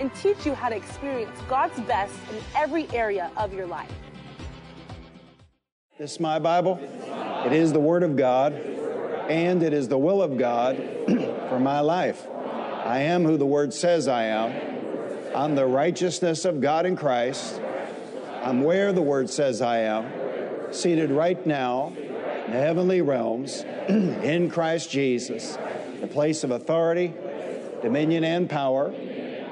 and teach you how to experience God's best in every area of your life. This is my Bible. It is the Word of God, and it is the will of God for my life. I am who the Word says I am. I'm the righteousness of God in Christ. I'm where the Word says I am, seated right now in the heavenly realms in Christ Jesus, the place of authority, dominion, and power.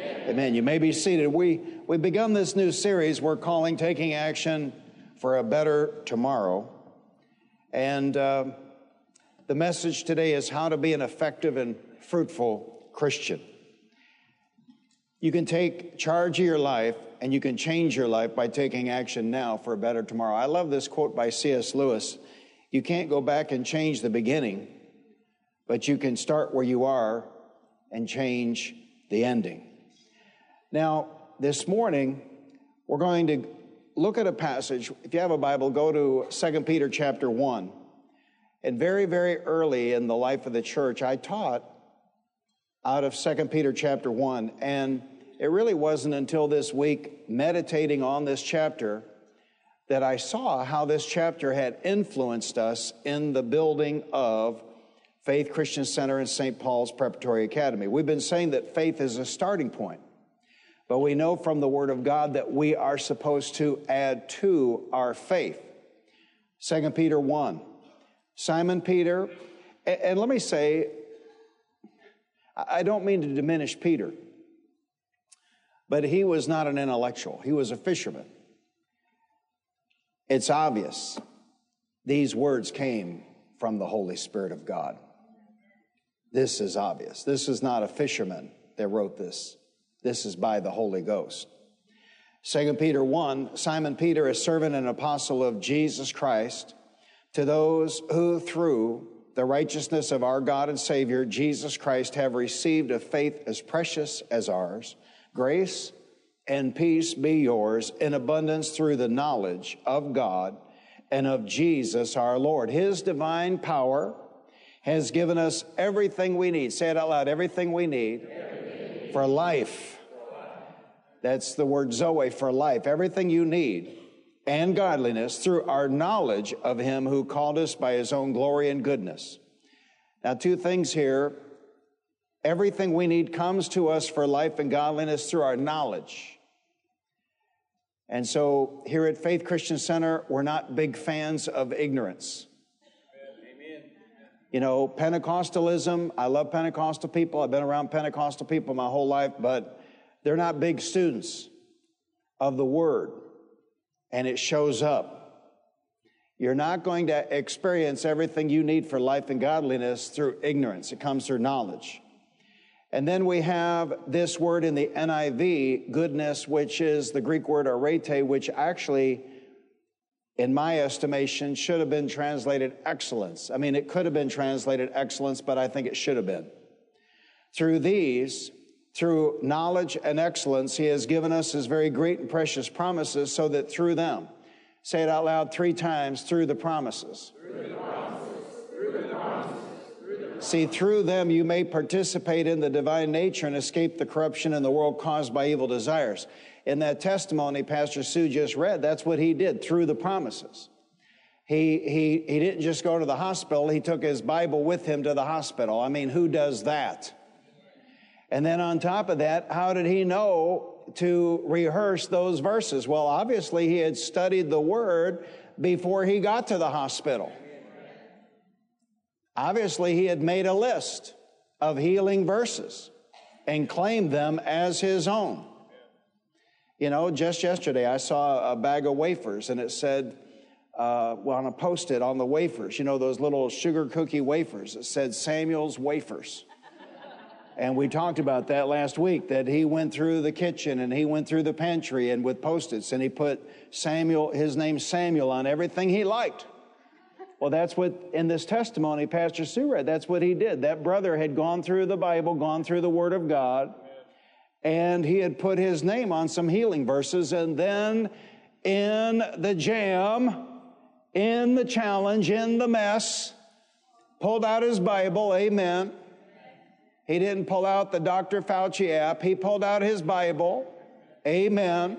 Amen. You may be seated. We, we've begun this new series we're calling Taking Action for a Better Tomorrow. And uh, the message today is how to be an effective and fruitful Christian. You can take charge of your life and you can change your life by taking action now for a better tomorrow. I love this quote by C.S. Lewis. You can't go back and change the beginning, but you can start where you are and change the ending. Now, this morning, we're going to look at a passage. If you have a Bible, go to 2 Peter chapter 1. And very, very early in the life of the church, I taught out of 2 Peter chapter 1. And it really wasn't until this week, meditating on this chapter, that I saw how this chapter had influenced us in the building of Faith Christian Center and St. Paul's Preparatory Academy. We've been saying that faith is a starting point, but we know from the Word of God that we are supposed to add to our faith. 2 Peter 1. Simon Peter, and let me say, I don't mean to diminish Peter, but he was not an intellectual, he was a fisherman. It's obvious these words came from the Holy Spirit of God. This is obvious. This is not a fisherman that wrote this. This is by the Holy Ghost. 2 Peter 1 Simon Peter, a servant and apostle of Jesus Christ, to those who through the righteousness of our God and Savior, Jesus Christ, have received a faith as precious as ours, grace and peace be yours in abundance through the knowledge of God and of Jesus our Lord. His divine power has given us everything we need. Say it out loud everything we need. For life. That's the word Zoe for life. Everything you need and godliness through our knowledge of Him who called us by His own glory and goodness. Now, two things here. Everything we need comes to us for life and godliness through our knowledge. And so here at Faith Christian Center, we're not big fans of ignorance. You know, Pentecostalism, I love Pentecostal people. I've been around Pentecostal people my whole life, but they're not big students of the Word. And it shows up. You're not going to experience everything you need for life and godliness through ignorance. It comes through knowledge. And then we have this word in the NIV, goodness, which is the Greek word arete, which actually, in my estimation, should have been translated excellence. I mean, it could have been translated excellence, but I think it should have been. Through these, through knowledge and excellence, He has given us His very great and precious promises so that through them, say it out loud three times, through the promises. Through the See, through them you may participate in the divine nature and escape the corruption in the world caused by evil desires. In that testimony Pastor Sue just read, that's what he did through the promises. He, he, he didn't just go to the hospital, he took his Bible with him to the hospital. I mean, who does that? And then on top of that, how did he know to rehearse those verses? Well, obviously, he had studied the word before he got to the hospital. Obviously, he had made a list of healing verses and claimed them as his own. You know, just yesterday I saw a bag of wafers and it said, uh, well, on a post it on the wafers, you know, those little sugar cookie wafers, it said Samuel's Wafers. And we talked about that last week that he went through the kitchen and he went through the pantry and with post-its and he put Samuel, his name Samuel on everything he liked. Well, that's what in this testimony Pastor Sue read, that's what he did. That brother had gone through the Bible, gone through the Word of God, and he had put his name on some healing verses. And then in the jam, in the challenge, in the mess, pulled out his Bible, amen he didn't pull out the Dr. Fauci app. He pulled out his Bible. Amen.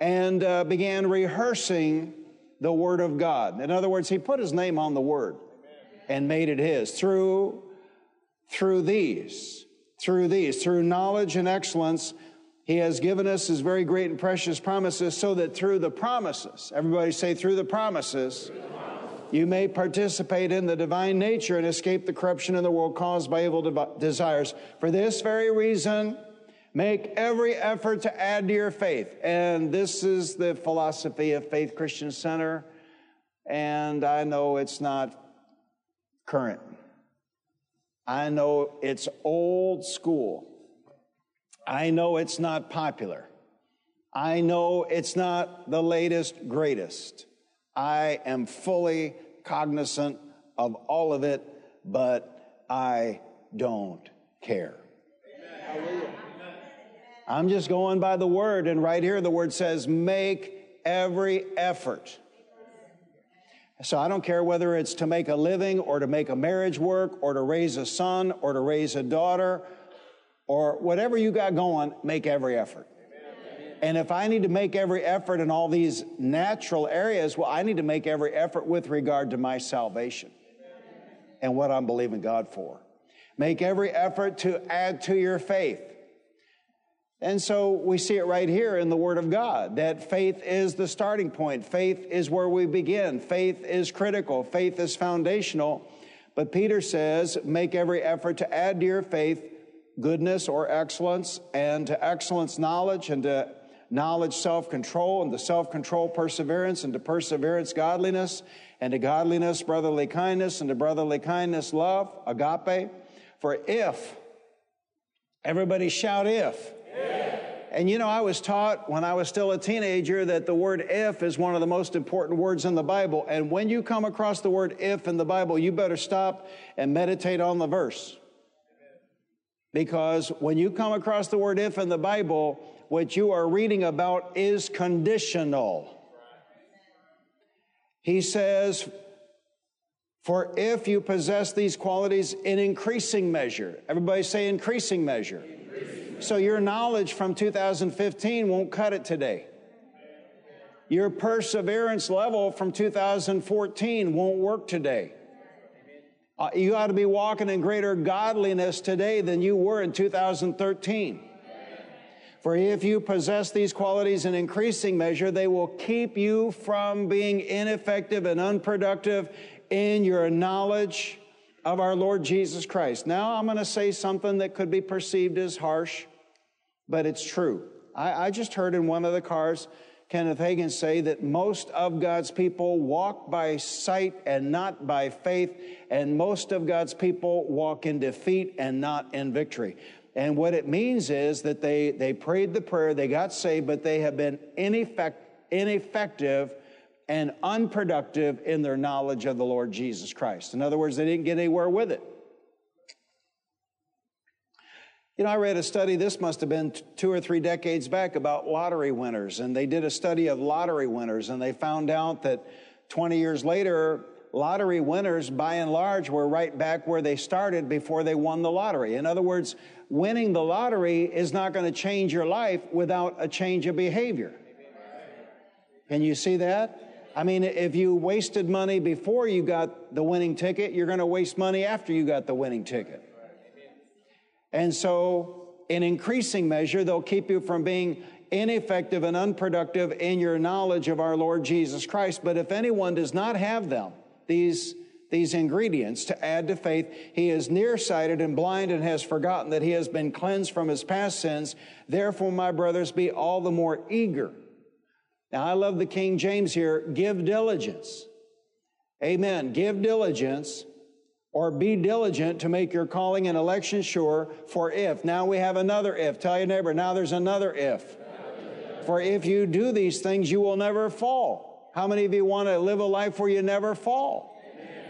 And uh, began rehearsing the Word of God. In other words, he put his name on the Word and made it his through, through these, through these, through knowledge and excellence. He has given us his very great and precious promises so that through the promises, everybody say, through the promises, you may participate in the divine nature and escape the corruption in the world caused by evil de- desires. For this very reason, make every effort to add to your faith. And this is the philosophy of Faith Christian Center. And I know it's not current. I know it's old school. I know it's not popular. I know it's not the latest, greatest. I am fully cognizant of all of it, but I don't care. I'm just going by the word, and right here the word says, make every effort. So I don't care whether it's to make a living or to make a marriage work or to raise a son or to raise a daughter or whatever you got going, make every effort. And if I need to make every effort in all these natural areas, well, I need to make every effort with regard to my salvation and what I'm believing God for. Make every effort to add to your faith. And so we see it right here in the Word of God that faith is the starting point. Faith is where we begin. Faith is critical. Faith is foundational. But Peter says, make every effort to add to your faith goodness or excellence, and to excellence knowledge, and to knowledge, self control, and to self control, perseverance, and to perseverance, godliness, and to godliness, brotherly kindness, and to brotherly kindness, love, agape. For if, everybody shout if. And you know, I was taught when I was still a teenager that the word if is one of the most important words in the Bible. And when you come across the word if in the Bible, you better stop and meditate on the verse. Because when you come across the word if in the Bible, what you are reading about is conditional. He says, For if you possess these qualities in increasing measure, everybody say increasing measure. So your knowledge from 2015 won't cut it today. Your perseverance level from 2014 won't work today. Uh, you ought to be walking in greater godliness today than you were in 2013. For if you possess these qualities in increasing measure, they will keep you from being ineffective and unproductive in your knowledge of our Lord Jesus Christ. Now, I'm going to say something that could be perceived as harsh, but it's true. I, I just heard in one of the cars Kenneth Hagin say that most of God's people walk by sight and not by faith, and most of God's people walk in defeat and not in victory. And what it means is that they, they prayed the prayer, they got saved, but they have been ineffect, ineffective and unproductive in their knowledge of the Lord Jesus Christ. In other words, they didn't get anywhere with it. You know, I read a study, this must have been two or three decades back, about lottery winners. And they did a study of lottery winners, and they found out that 20 years later, lottery winners, by and large, were right back where they started before they won the lottery. In other words, winning the lottery is not going to change your life without a change of behavior. Can you see that? I mean, if you wasted money before you got the winning ticket, you're going to waste money after you got the winning ticket. And so in increasing measure, they'll keep you from being ineffective and unproductive in your knowledge of our Lord Jesus Christ. But if anyone does not have them, these, these ingredients to add to faith, he is nearsighted and blind and has forgotten that he has been cleansed from his past sins. Therefore, my brothers, be all the more eager. Now, I love the King James here give diligence. Amen. Give diligence or be diligent to make your calling and election sure. For if, now we have another if. Tell your neighbor, now there's another if. For if you do these things, you will never fall. How many of you want to live a life where you never fall?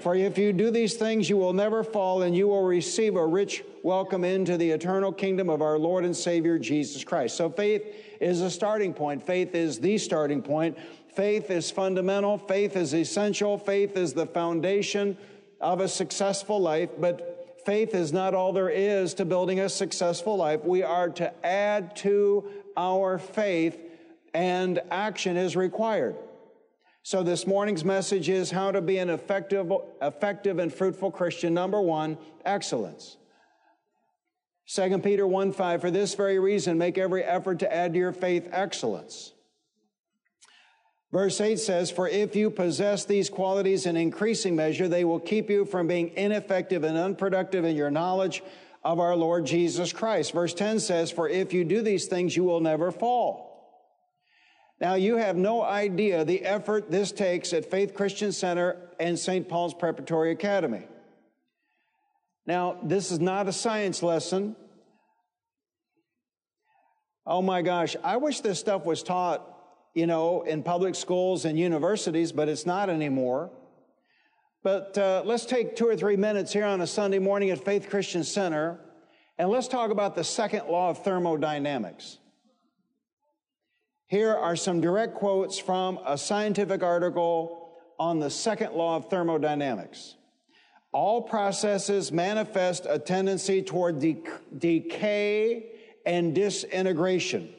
For if you do these things, you will never fall, and you will receive a rich welcome into the eternal kingdom of our Lord and Savior Jesus Christ. So faith is a starting point. Faith is the starting point. Faith is fundamental. Faith is essential. Faith is the foundation of a successful life. But faith is not all there is to building a successful life. We are to add to our faith and action is required. So this morning's message is how to be an effective, effective and fruitful Christian. Number one, excellence. 2 Peter 1 5, for this very reason, make every effort to add to your faith excellence. Verse 8 says, For if you possess these qualities in increasing measure, they will keep you from being ineffective and unproductive in your knowledge of our Lord Jesus Christ. Verse 10 says, For if you do these things, you will never fall. Now, you have no idea the effort this takes at Faith Christian Center and St. Paul's Preparatory Academy. Now, this is not a science lesson. Oh my gosh, I wish this stuff was taught, you know, in public schools and universities, but it's not anymore. But uh, let's take two or three minutes here on a Sunday morning at Faith Christian Center, and let's talk about the second law of thermodynamics. Here are some direct quotes from a scientific article on the second law of thermodynamics. All processes manifest a tendency toward de- decay and disintegration,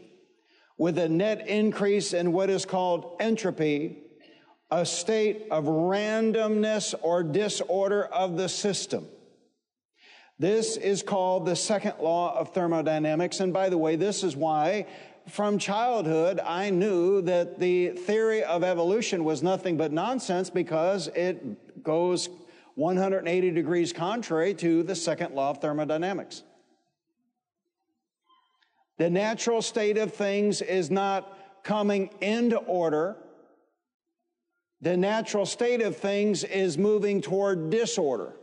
with a net increase in what is called entropy, a state of randomness or disorder of the system. This is called the second law of thermodynamics. And by the way, this is why from childhood, I knew that the theory of evolution was nothing but nonsense because it goes 180 degrees contrary to the second law of thermodynamics. The natural state of things is not coming into order. The natural state of things is moving toward disorder.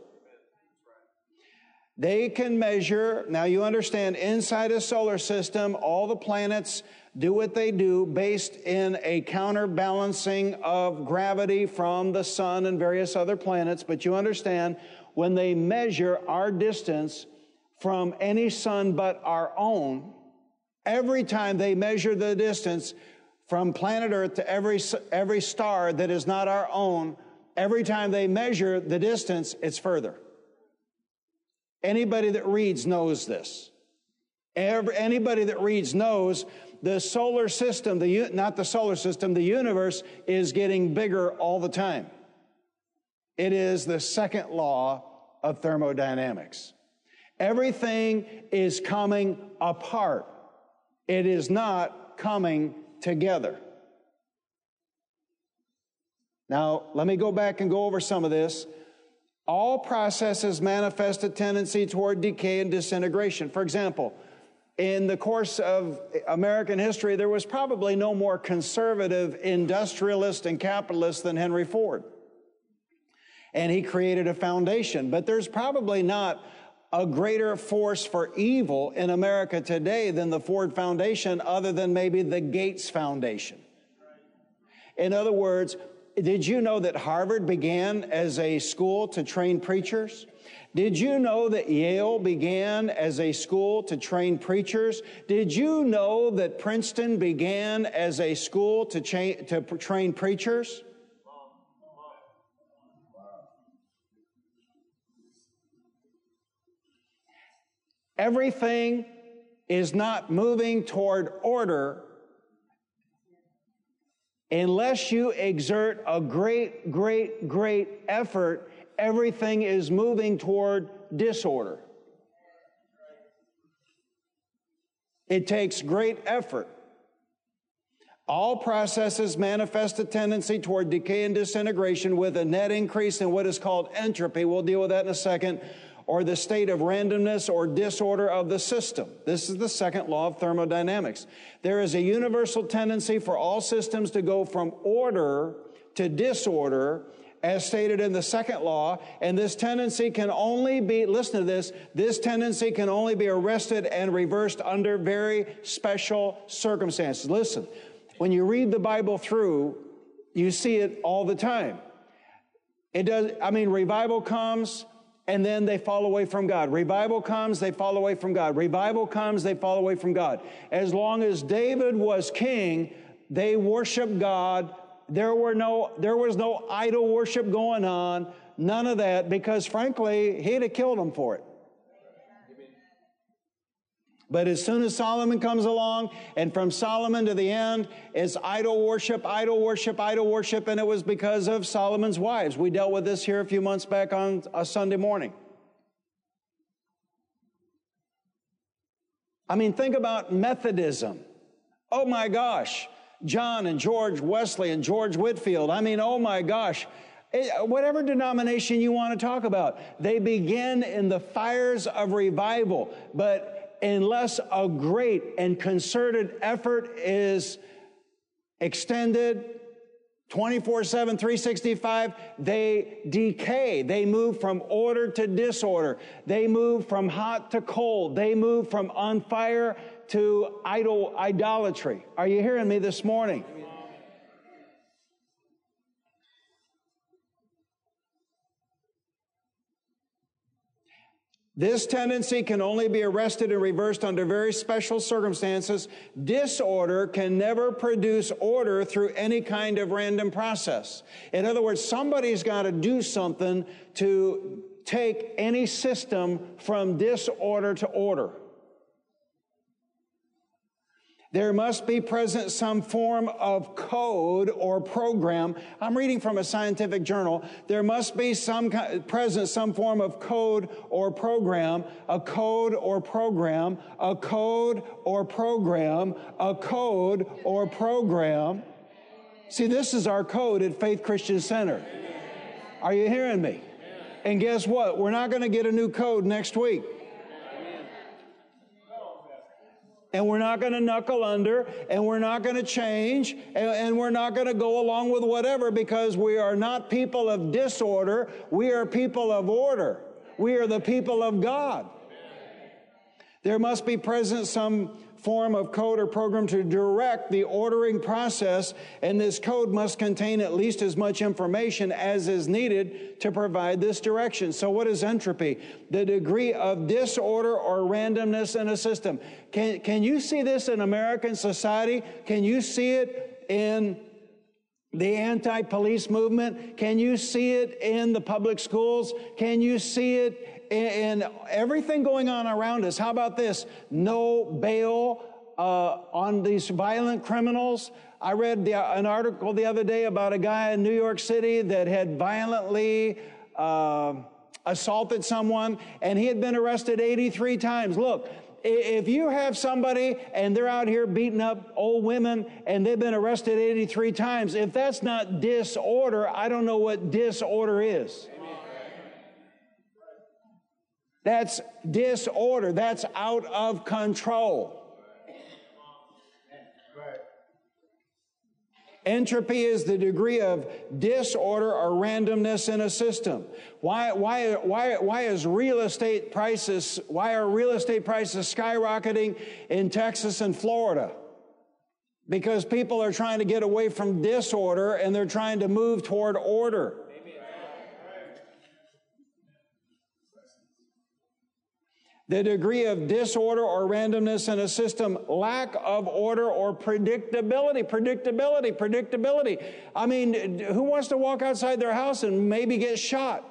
They can measure, now you understand, inside a solar system, all the planets do what they do based in a counterbalancing of gravity from the sun and various other planets. But you understand, when they measure our distance from any sun but our own, every time they measure the distance from planet Earth to every, every star that is not our own, every time they measure the distance, it's further. Anybody that reads knows this. Every, anybody that reads knows the solar system, the, not the solar system, the universe is getting bigger all the time. It is the second law of thermodynamics. Everything is coming apart. It is not coming together. Now, let me go back and go over some of this all processes manifest a tendency toward decay and disintegration. For example, in the course of American history, there was probably no more conservative industrialist and capitalist than Henry Ford. And he created a foundation. But there's probably not a greater force for evil in America today than the Ford Foundation, other than maybe the Gates Foundation. In other words, did you know that Harvard began as a school to train preachers? Did you know that Yale began as a school to train preachers? Did you know that Princeton began as a school to, cha- to train preachers? Everything is not moving toward order Unless you exert a great, great, great effort, everything is moving toward disorder. It takes great effort. All processes manifest a tendency toward decay and disintegration with a net increase in what is called entropy. We'll deal with that in a second. Or the state of randomness or disorder of the system. This is the second law of thermodynamics. There is a universal tendency for all systems to go from order to disorder as stated in the second law, and this tendency can only be, listen to this, this tendency can only be arrested and reversed under very special circumstances. Listen, when you read the Bible through, you see it all the time. It does, I mean, revival comes and then they fall away from God. Revival comes, they fall away from God. Revival comes, they fall away from God. As long as David was king, they worshiped God. There were no, there was no idol worship going on. None of that because frankly, he'd have killed them for it. But as soon as Solomon comes along, and from Solomon to the end it's idol worship, idol worship, idol worship, and it was because of Solomon's wives. We dealt with this here a few months back on a Sunday morning. I mean, think about Methodism. Oh my gosh, John and George Wesley and George Whitefield. I mean, oh my gosh. Eh, whatever denomination you want to talk about, they begin in the fires of revival, but unless a great and concerted effort is extended 24 7, 365, they decay. They move from order to disorder. They move from hot to cold. They move from on fire to idol idolatry. Are you hearing me this morning? This tendency can only be arrested and reversed under very special circumstances. Disorder can never produce order through any kind of random process. In other words, somebody's got to do something to take any system from disorder to order. There must be present some form of code or program. I'm reading from a scientific journal. There must be some present some form of code or program, a code or program, a code or program, a code or program. See, this is our code at Faith Christian Center. Are you hearing me? And guess what? We're not going to get a new code next week. And we're not going to knuckle under and we're not going to change and, and we're not going to go along with whatever because we are not people of disorder. We are people of order. We are the people of God. There must be present some form of code or program to direct the ordering process, and this code must contain at least as much information as is needed to provide this direction. So, what is entropy? The degree of disorder or randomness in a system. Can, can you see this in American society? Can you see it in the anti police movement? Can you see it in the public schools? Can you see it and everything going on around us. How about this? No bail uh, on these violent criminals. I read the, an article the other day about a guy in New York City that had violently uh, assaulted someone, and he had been arrested 83 times. Look, if you have somebody and they're out here beating up old women and they've been arrested 83 times, if that's not disorder, I don't know what disorder is. That's disorder. That's out of control. Entropy is the degree of disorder or randomness in a system. Why, why, why, why is real estate prices, why are real estate prices skyrocketing in Texas and Florida? Because people are trying to get away from disorder and they're trying to move toward order. The degree of disorder or randomness in a system, lack of order or predictability, predictability, predictability. I mean, who wants to walk outside their house and maybe get shot?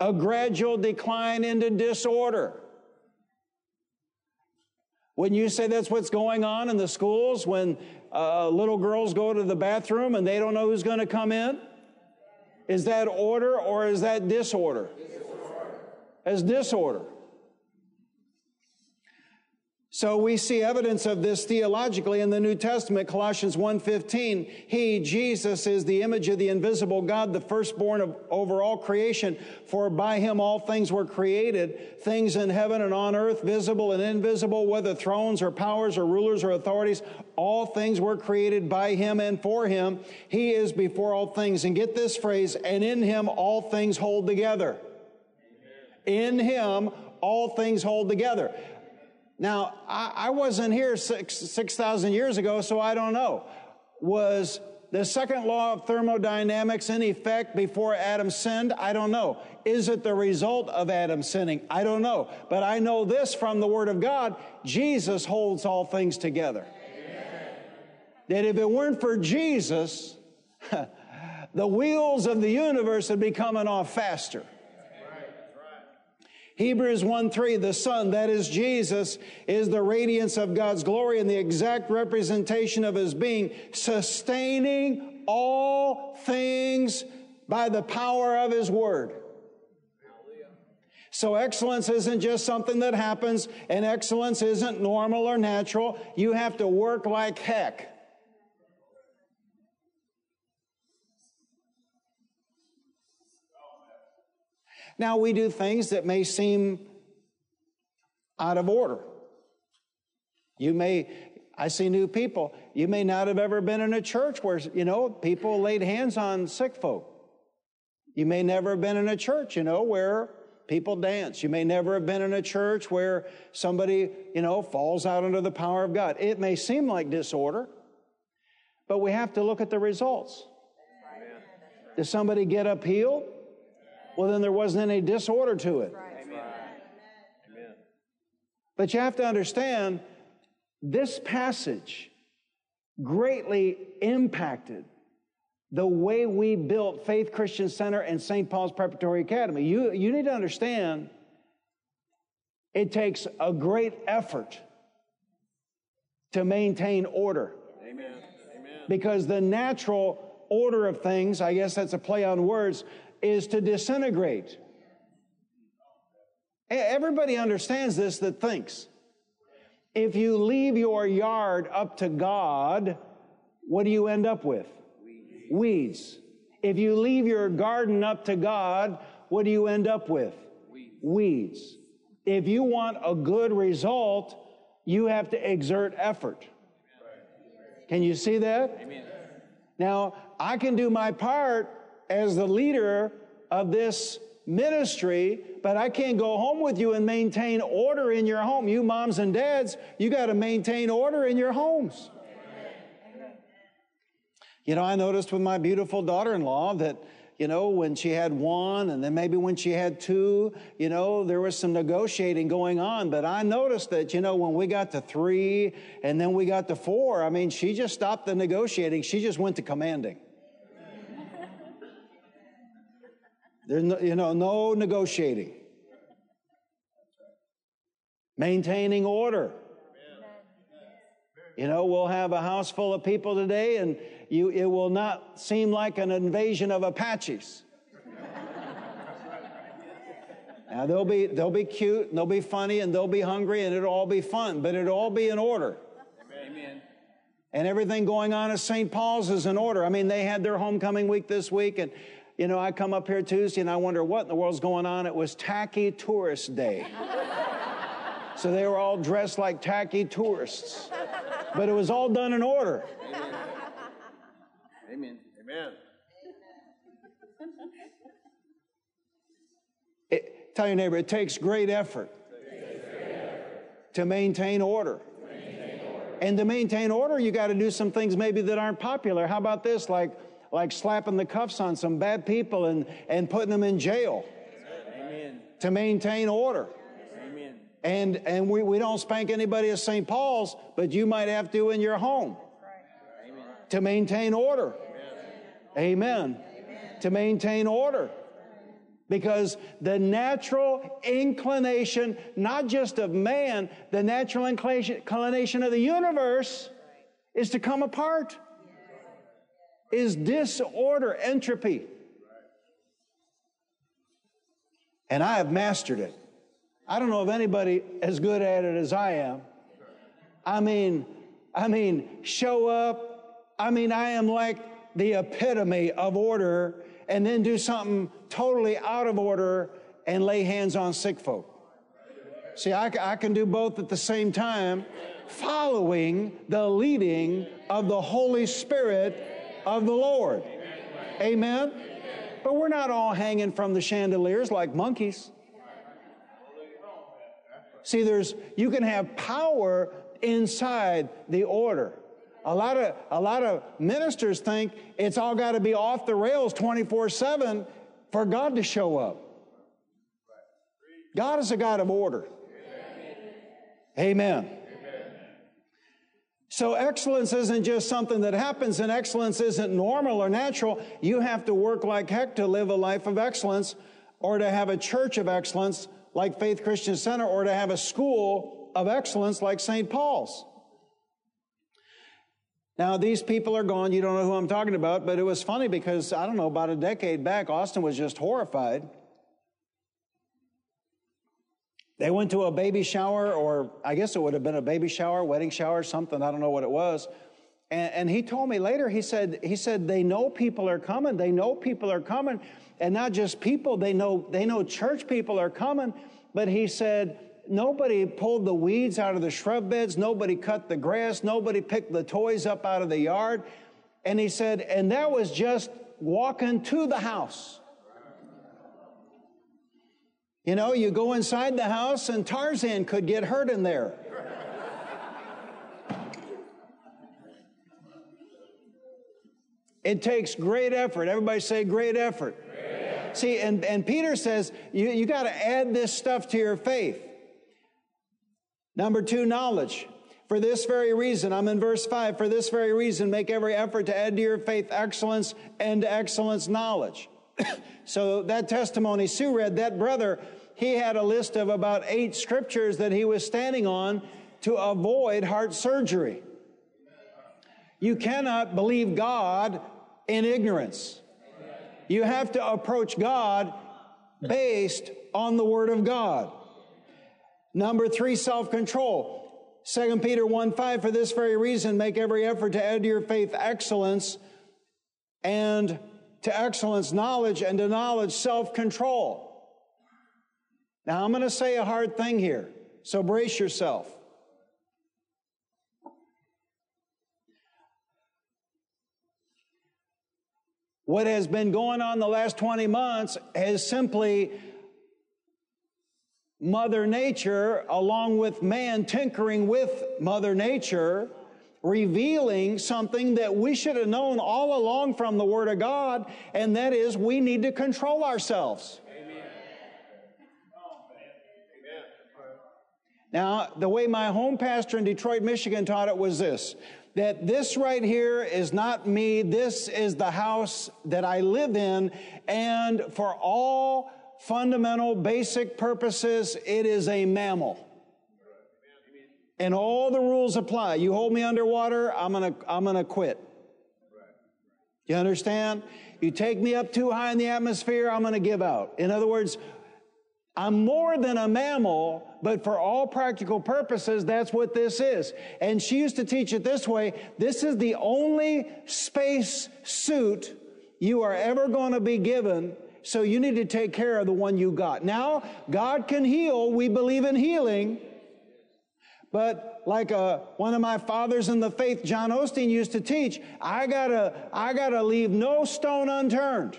A gradual decline into disorder. Wouldn't you say that's what's going on in the schools when uh, little girls go to the bathroom and they don't know who's going to come in? Is that order or is that disorder? As disorder. So we see evidence of this theologically in the New Testament, Colossians 1:15. He, Jesus, is the image of the invisible God, the firstborn of over all creation, for by him all things were created, things in heaven and on earth, visible and invisible, whether thrones or powers or rulers or authorities, all things were created by him and for him. He is before all things. And get this phrase, and in him all things hold together. In him all things hold together. Now, I, I wasn't here 6,000 6, years ago, so I don't know. Was the second law of thermodynamics in effect before Adam sinned? I don't know. Is it the result of Adam sinning? I don't know. But I know this from the Word of God Jesus holds all things together. Amen. That if it weren't for Jesus, the wheels of the universe would be coming off faster. Hebrews 1 3, the Son, that is Jesus, is the radiance of God's glory and the exact representation of his being, sustaining all things by the power of his word. So excellence isn't just something that happens, and excellence isn't normal or natural. You have to work like heck. Now, we do things that may seem out of order. You may, I see new people. You may not have ever been in a church where, you know, people laid hands on sick folk. You may never have been in a church, you know, where people dance. You may never have been in a church where somebody, you know, falls out under the power of God. It may seem like disorder, but we have to look at the results. Does somebody get up healed? Well, then there wasn't any disorder to it. Amen. But you have to understand this passage greatly impacted the way we built Faith Christian Center and St. Paul's Preparatory Academy. You, you need to understand it takes a great effort to maintain order. Amen. Amen. Because the natural order of things, I guess that's a play on words, is to disintegrate. Everybody understands this that thinks. If you leave your yard up to God, what do you end up with? Weeds. If you leave your garden up to God, what do you end up with? Weeds. If you want a good result, you have to exert effort. Can you see that? Now, I can do my part as the leader of this ministry, but I can't go home with you and maintain order in your home. You moms and dads, you got to maintain order in your homes. You know, I noticed with my beautiful daughter in law that, you know, when she had one and then maybe when she had two, you know, there was some negotiating going on. But I noticed that, you know, when we got to three and then we got to four, I mean, she just stopped the negotiating. She just went to commanding. There's no, you know, no negotiating. Maintaining order. You know, we'll have a house full of people today, and you, it will not seem like an invasion of Apaches. now they'll be they'll be cute, and they'll be funny, and they'll be hungry, and it'll all be fun, but it'll all be in order. Amen. And everything going on at St. Paul's is in order. I mean, they had their homecoming week this week, and you know, I come up here Tuesday and I wonder what in the world's going on. It was Tacky Tourist Day. so they were all dressed like tacky tourists. But it was all done in order. Amen. Amen. It, tell your neighbor, it takes great effort, to maintain order. And to maintain order, you got to do some things maybe that aren't popular. How about this? Like, like slapping the cuffs on some bad people and, and putting them in jail Amen. to maintain order. Amen. And, and we, we don't spank anybody at St. Paul's, but you might have to in your home to maintain order. Amen. Amen. To maintain order. Because the natural inclination, not just of man, the natural inclination of the universe is to come apart is disorder, entropy. And I have mastered it. I don't know of anybody as good at it as I am. I mean, I mean, show up. I mean, I am like the epitome of order and then do something totally out of order and lay hands on sick folk. See, I, I can do both at the same time, following the leading of the Holy Spirit of the Lord. Amen? But we're not all hanging from the chandeliers like monkeys. See, there's, you can have power inside the order. A lot of, a lot of ministers think it's all got to be off the rails 24 7 for God to show up. God is a God of order. Amen. Amen. So, excellence isn't just something that happens, and excellence isn't normal or natural. You have to work like heck to live a life of excellence or to have a church of excellence like Faith Christian Center or to have a school of excellence like St. Paul's. Now, these people are gone. You don't know who I'm talking about, but it was funny because, I don't know, about a decade back, Austin was just horrified. They went to a baby shower, or I guess it would have been a baby shower, wedding shower, something. I don't know what it was. And, and he told me later, he said, he said, they know people are coming. They know people are coming. And not just people, they know, they know church people are coming. But he said, nobody pulled the weeds out of the shrub beds, nobody cut the grass, nobody picked the toys up out of the yard. And he said, and that was just walking to the house. You know, you go inside the house and Tarzan could get hurt in there. It takes great effort. Everybody say great effort. Great. See, and, and Peter says you, you got to add this stuff to your faith. Number two, knowledge. For this very reason, I'm in verse 5, for this very reason, make every effort to add to your faith excellence and excellence knowledge. so that testimony Sue read, that brother, he had a list of about eight scriptures that he was standing on to avoid heart surgery. You cannot believe God in ignorance. You have to approach God based on the Word of God. Number three, self-control. 2 Peter 1 5, for this very reason, make every effort to add to your faith excellence, and to excellence knowledge, and to knowledge self-control. Now, I'm going to say a hard thing here, so brace yourself. What has been going on the last 20 months has simply Mother Nature, along with man tinkering with Mother Nature, revealing something that we should have known all along from the Word of God, and that is we need to control ourselves. Now, the way my home pastor in Detroit, Michigan taught it was this that this right here is not me, this is the house that I live in, and for all fundamental, basic purposes, it is a mammal. And all the rules apply. You hold me underwater, I'm gonna, I'm gonna quit. You understand? You take me up too high in the atmosphere, I'm gonna give out. In other words, I'm more than a mammal, but for all practical purposes, that's what this is. And she used to teach it this way. This is the only space suit you are ever going to be given so you need to take care of the one you got. Now, God can heal. We believe in healing. But like uh, one of my fathers in the faith, John Osteen, used to teach, I gotta, I gotta leave no stone unturned.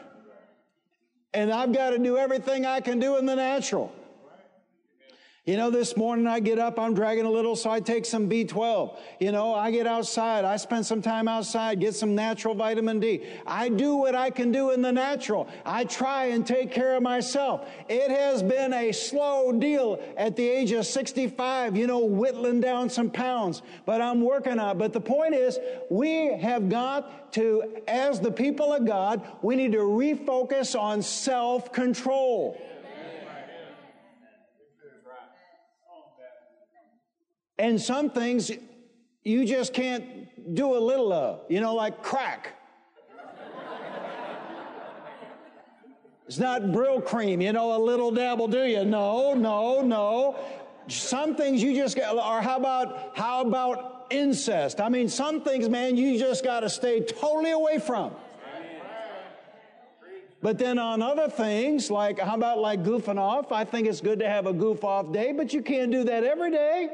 And I've got to do everything I can do in the natural. You know, this morning I get up, I'm dragging a little, so I take some B12. You know, I get outside, I spend some time outside, get some natural vitamin D. I do what I can do in the natural. I try and take care of myself. It has been a slow deal at the age of 65, you know, whittling down some pounds, but I'm working on it. But the point is, we have got to, as the people of God, we need to refocus on self control. And some things you just can't do a little of, you know, like crack. it's not Brylcreem, you know, a little dabble, do you? No, no, no. Some things you just got, or how about, how about incest? I mean, some things, man, you just got to stay totally away from. But then on other things, like how about like goofing off? I think it's good to have a goof off day, but you can't do that every day.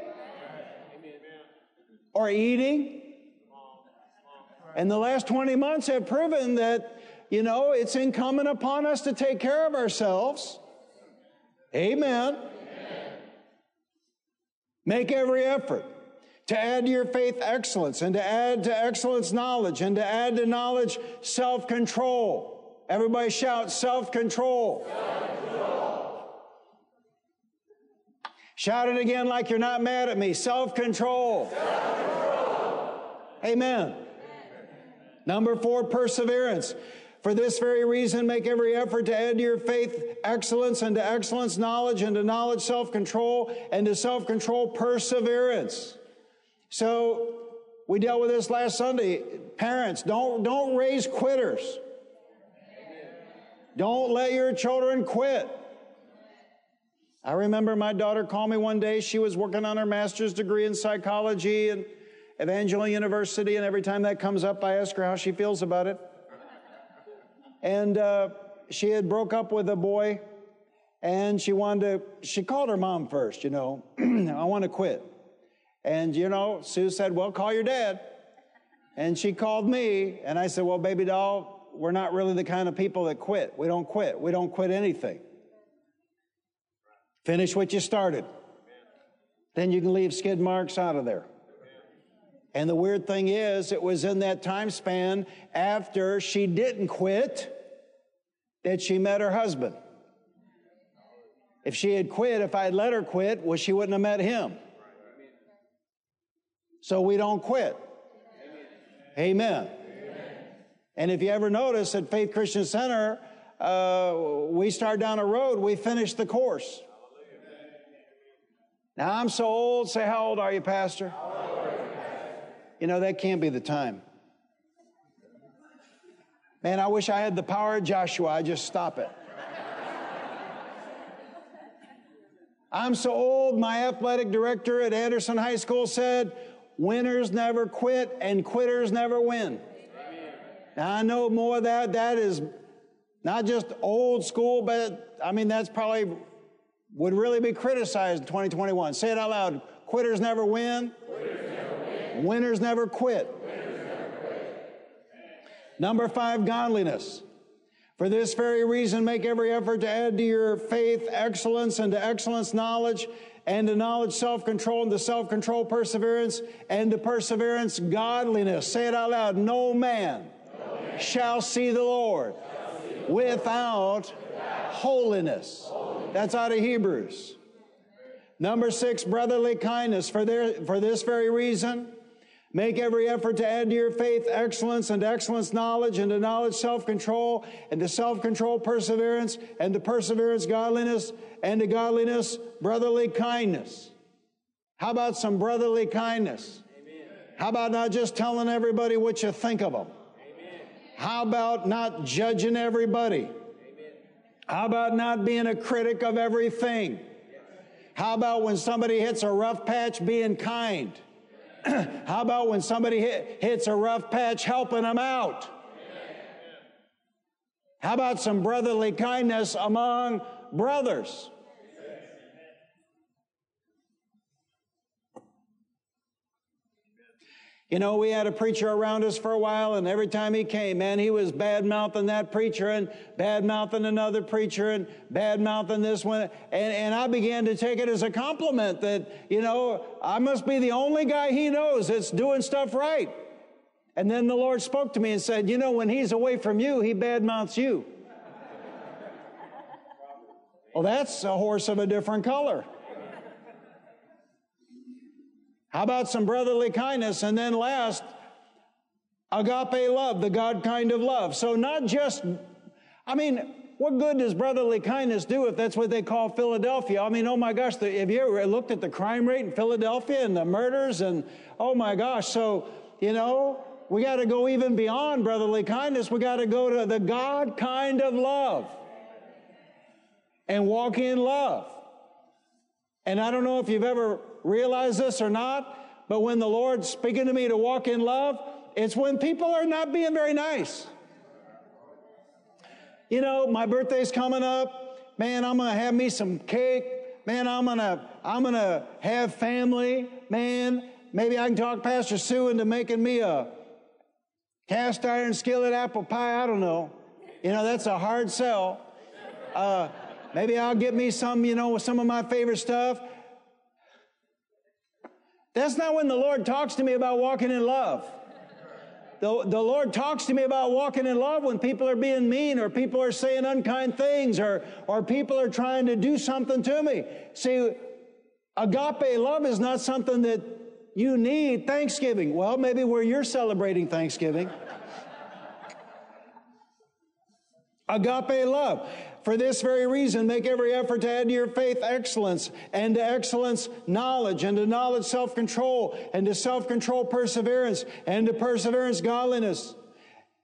Or eating. And the last 20 months have proven that, you know, it's incumbent upon us to take care of ourselves. Amen. Make every effort to add to your faith excellence, and to add to excellence knowledge, and to add to knowledge self control. Everybody shout self control. Shout it again like you're not mad at me. Self control. Amen. Number four, perseverance. For this very reason, make every effort to add to your faith excellence, and to excellence knowledge, and to knowledge self control, and to self control perseverance. So, we dealt with this last Sunday. Parents, don't, don't raise quitters. Don't let your children quit. I remember my daughter called me one day. She was working on her master's degree in psychology and Evangel University, and every time that comes up, I ask her how she feels about it. And uh, she had broke up with a boy, and she wanted to. She called her mom first. You know, I want to quit. And you know, Sue said, "Well, call your dad." And she called me, and I said, "Well, baby doll, we're not really the kind of people that quit. We don't quit. We don't quit anything. Finish what you started. Then you can leave skid marks out of there. And the weird thing is, it was in that time span after she didn't quit that she met her husband. If she had quit, if I had let her quit, well, she wouldn't have met him. So we don't quit. Amen. And if you ever notice at Faith Christian Center, uh, we start down a road, we finish the course. Now I'm so old. Say, how old are you, Pastor? You know, that can't be the time. Man, I wish I had the power of Joshua. I just stop it. I'm so old, my athletic director at Anderson High School said, winners never quit and quitters never win. Now, I know more of that. That is not just old school, but I mean, that's probably would really be criticized in 2021. Say it out loud. Quitters never win. Winners never quit. Number five, godliness. For this very reason, make every effort to add to your faith excellence, and to excellence knowledge, and to knowledge self control, and to self control perseverance, and to perseverance godliness. Say it out loud. No man, no man. shall see the Lord without, without holiness. holiness. That's out of Hebrews. Number six, brotherly kindness. For, there, for this very reason, Make every effort to add to your faith excellence, and excellence knowledge, and to knowledge self control, and to self control perseverance, and to perseverance godliness, and to godliness brotherly kindness. How about some brotherly kindness? Amen. How about not just telling everybody what you think of them? Amen. How about not judging everybody? How about not being a critic of everything? How about when somebody hits a rough patch, being kind? How about when somebody hit, hits a rough patch, helping them out? How about some brotherly kindness among brothers? You know, we had a preacher around us for a while, and every time he came, man, he was bad mouthing that preacher and bad mouthing another preacher and bad mouthing this one. And, and I began to take it as a compliment that, you know, I must be the only guy he knows that's doing stuff right. And then the Lord spoke to me and said, You know, when he's away from you, he bad mouths you. well, that's a horse of a different color. How about some brotherly kindness? And then last, agape love, the God kind of love. So not just, I mean, what good does brotherly kindness do if that's what they call Philadelphia? I mean, oh my gosh, have you ever looked at the crime rate in Philadelphia and the murders and oh my gosh. So, you know, we got to go even beyond brotherly kindness. We got to go to the God kind of love and walk in love. And I don't know if you've ever realized this or not, but when the Lord's speaking to me to walk in love, it's when people are not being very nice. You know, my birthday's coming up. Man, I'm going to have me some cake. Man, I'm going to I'm going to have family. Man, maybe I can talk Pastor Sue into making me a cast iron skillet apple pie. I don't know. You know, that's a hard sell. Uh, maybe I'll get me some, you know, some of my favorite stuff. That's not when the Lord talks to me about walking in love. The, the Lord talks to me about walking in love when people are being mean or people are saying unkind things or, or people are trying to do something to me. See, agape love is not something that you need Thanksgiving. Well, maybe where you're celebrating Thanksgiving. agape love. For this very reason, make every effort to add to your faith excellence, and to excellence knowledge, and to knowledge self control, and to self control perseverance, and to perseverance godliness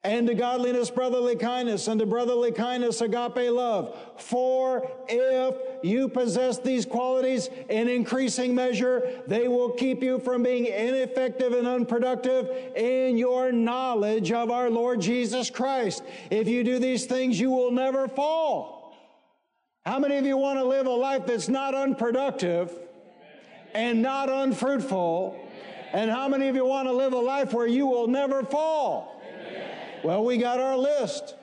and to godliness brotherly kindness, and to brotherly kindness agape love. For if you possess these qualities in increasing measure, they will keep you from being ineffective and unproductive in your knowledge of our Lord Jesus Christ. If you do these things, you will never fall. How many of you want to live a life that's not unproductive and not unfruitful? And how many of you want to live a life where you will never fall? Well, we got our list.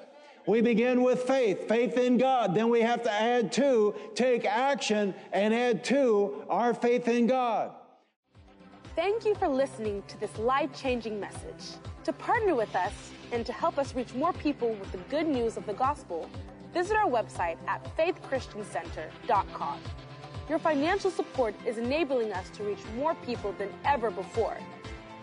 We begin with faith, faith in God. Then we have to add to, take action and add to our faith in God. Thank you for listening to this life changing message. To partner with us and to help us reach more people with the good news of the gospel, visit our website at faithchristiancenter.com. Your financial support is enabling us to reach more people than ever before.